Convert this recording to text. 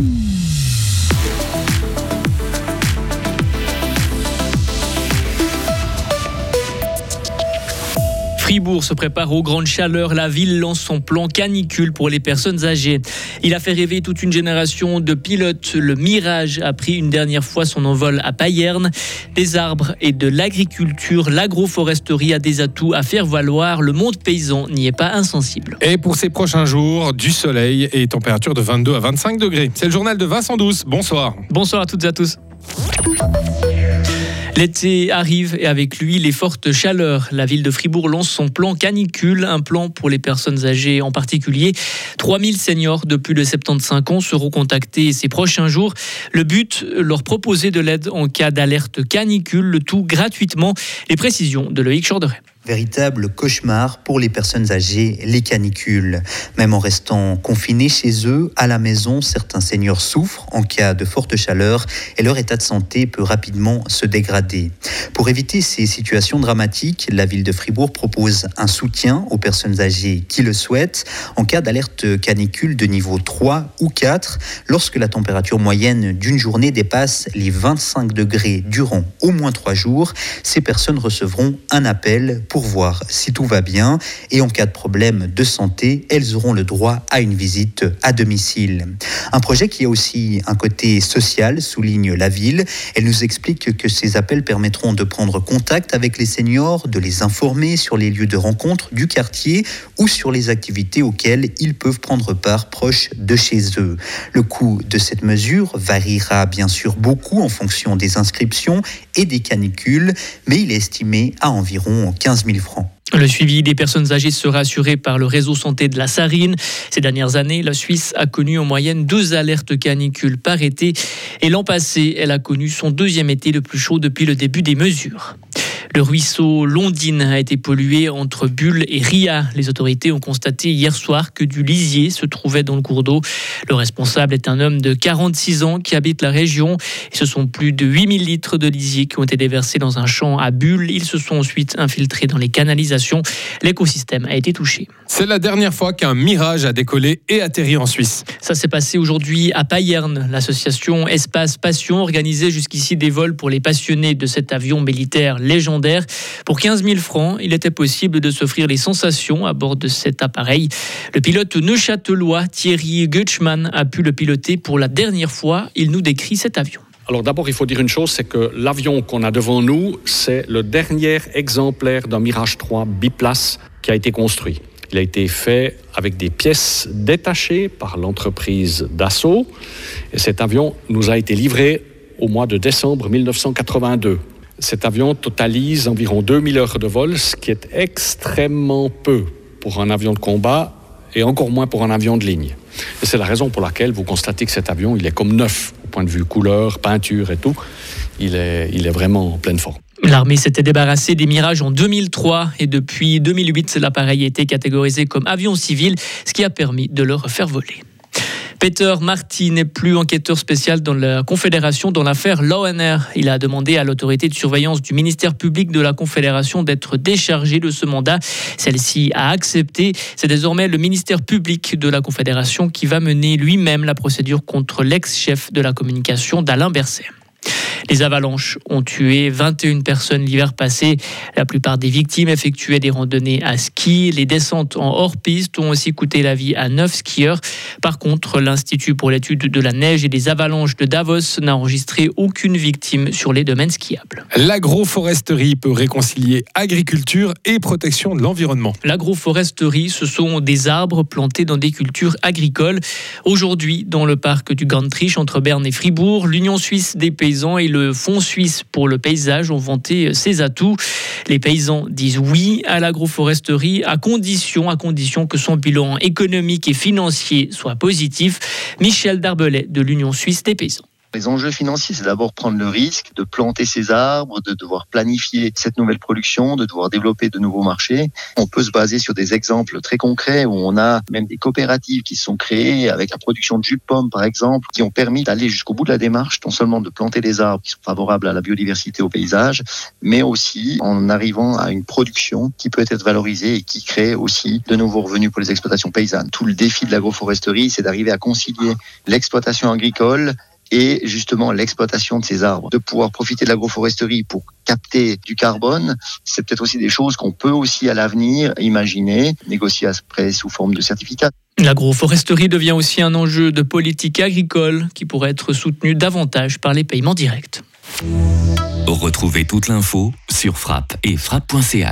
Mm-hmm. Fribourg se prépare aux grandes chaleurs. La ville lance son plan canicule pour les personnes âgées. Il a fait rêver toute une génération de pilotes. Le Mirage a pris une dernière fois son envol à Payerne. Des arbres et de l'agriculture, l'agroforesterie a des atouts à faire valoir. Le monde paysan n'y est pas insensible. Et pour ces prochains jours, du soleil et température de 22 à 25 degrés. C'est le journal de Vincent Douce. Bonsoir. Bonsoir à toutes et à tous. L'été arrive et avec lui les fortes chaleurs. La ville de Fribourg lance son plan canicule, un plan pour les personnes âgées en particulier. 3000 seniors depuis le 75 ans seront contactés ces prochains jours. Le but, leur proposer de l'aide en cas d'alerte canicule, le tout gratuitement. Les précisions de Loïc Chorderet. Véritable cauchemar pour les personnes âgées, les canicules. Même en restant confinés chez eux, à la maison, certains seniors souffrent en cas de forte chaleur et leur état de santé peut rapidement se dégrader. Pour éviter ces situations dramatiques, la ville de Fribourg propose un soutien aux personnes âgées qui le souhaitent en cas d'alerte canicule de niveau 3 ou 4, lorsque la température moyenne d'une journée dépasse les 25 degrés durant au moins 3 jours, ces personnes recevront un appel pour voir si tout va bien et en cas de problème de santé, elles auront le droit à une visite à domicile. Un projet qui a aussi un côté social, souligne la ville. Elle nous explique que ces appels permettront de prendre contact avec les seniors, de les informer sur les lieux de rencontre du quartier ou sur les activités auxquelles ils peuvent prendre part proche de chez eux. Le coût de cette mesure variera bien sûr beaucoup en fonction des inscriptions et des canicules, mais il est estimé à environ 15 Le suivi des personnes âgées sera assuré par le réseau santé de la Sarine. Ces dernières années, la Suisse a connu en moyenne deux alertes canicules par été et l'an passé, elle a connu son deuxième été le plus chaud depuis le début des mesures. Le ruisseau Londine a été pollué entre Bulle et Ria. Les autorités ont constaté hier soir que du lisier se trouvait dans le cours d'eau. Le responsable est un homme de 46 ans qui habite la région. Et ce sont plus de 8000 litres de lisier qui ont été déversés dans un champ à Bulle. Ils se sont ensuite infiltrés dans les canalisations. L'écosystème a été touché. C'est la dernière fois qu'un Mirage a décollé et atterri en Suisse. Ça s'est passé aujourd'hui à Payerne. L'association Espace Passion organisait jusqu'ici des vols pour les passionnés de cet avion militaire légendaire pour 15 000 francs, il était possible de s'offrir les sensations à bord de cet appareil. Le pilote neuchâtelois Thierry Gutschmann a pu le piloter pour la dernière fois. Il nous décrit cet avion. Alors d'abord, il faut dire une chose, c'est que l'avion qu'on a devant nous, c'est le dernier exemplaire d'un Mirage 3 biplace qui a été construit. Il a été fait avec des pièces détachées par l'entreprise Dassault. Et cet avion nous a été livré au mois de décembre 1982. Cet avion totalise environ 2000 heures de vol, ce qui est extrêmement peu pour un avion de combat et encore moins pour un avion de ligne. Et c'est la raison pour laquelle vous constatez que cet avion, il est comme neuf au point de vue couleur, peinture et tout. Il est, il est vraiment en pleine forme. L'armée s'était débarrassée des Mirages en 2003 et depuis 2008, l'appareil a été catégorisé comme avion civil, ce qui a permis de le faire voler. Peter Marty n'est plus enquêteur spécial dans la Confédération dans l'affaire l'ONR. Il a demandé à l'autorité de surveillance du ministère public de la Confédération d'être déchargé de ce mandat. Celle-ci a accepté. C'est désormais le ministère public de la Confédération qui va mener lui-même la procédure contre l'ex-chef de la communication d'Alain Berset. Les avalanches ont tué 21 personnes l'hiver passé. La plupart des victimes effectuaient des randonnées à ski. Les descentes en hors-piste ont aussi coûté la vie à 9 skieurs. Par contre, l'Institut pour l'étude de la neige et des avalanches de Davos n'a enregistré aucune victime sur les domaines skiables. L'agroforesterie peut réconcilier agriculture et protection de l'environnement. L'agroforesterie, ce sont des arbres plantés dans des cultures agricoles. Aujourd'hui, dans le parc du Gantrich entre Berne et Fribourg, l'Union suisse des paysans et le Fonds suisse pour le paysage ont vanté ses atouts. Les paysans disent oui à l'agroforesterie à condition, à condition que son bilan économique et financier soit positif. Michel Darbelet de l'Union suisse des paysans. Les enjeux financiers, c'est d'abord prendre le risque de planter ces arbres, de devoir planifier cette nouvelle production, de devoir développer de nouveaux marchés. On peut se baser sur des exemples très concrets où on a même des coopératives qui sont créées avec la production de jus de pomme, par exemple, qui ont permis d'aller jusqu'au bout de la démarche, non seulement de planter des arbres qui sont favorables à la biodiversité, au paysage, mais aussi en arrivant à une production qui peut être valorisée et qui crée aussi de nouveaux revenus pour les exploitations paysannes. Tout le défi de l'agroforesterie, c'est d'arriver à concilier l'exploitation agricole et justement l'exploitation de ces arbres, de pouvoir profiter de l'agroforesterie pour capter du carbone, c'est peut-être aussi des choses qu'on peut aussi à l'avenir imaginer, négocier après sous forme de certificat. L'agroforesterie devient aussi un enjeu de politique agricole qui pourrait être soutenu davantage par les paiements directs. Retrouvez toute l'info sur frappe et frappe.ch.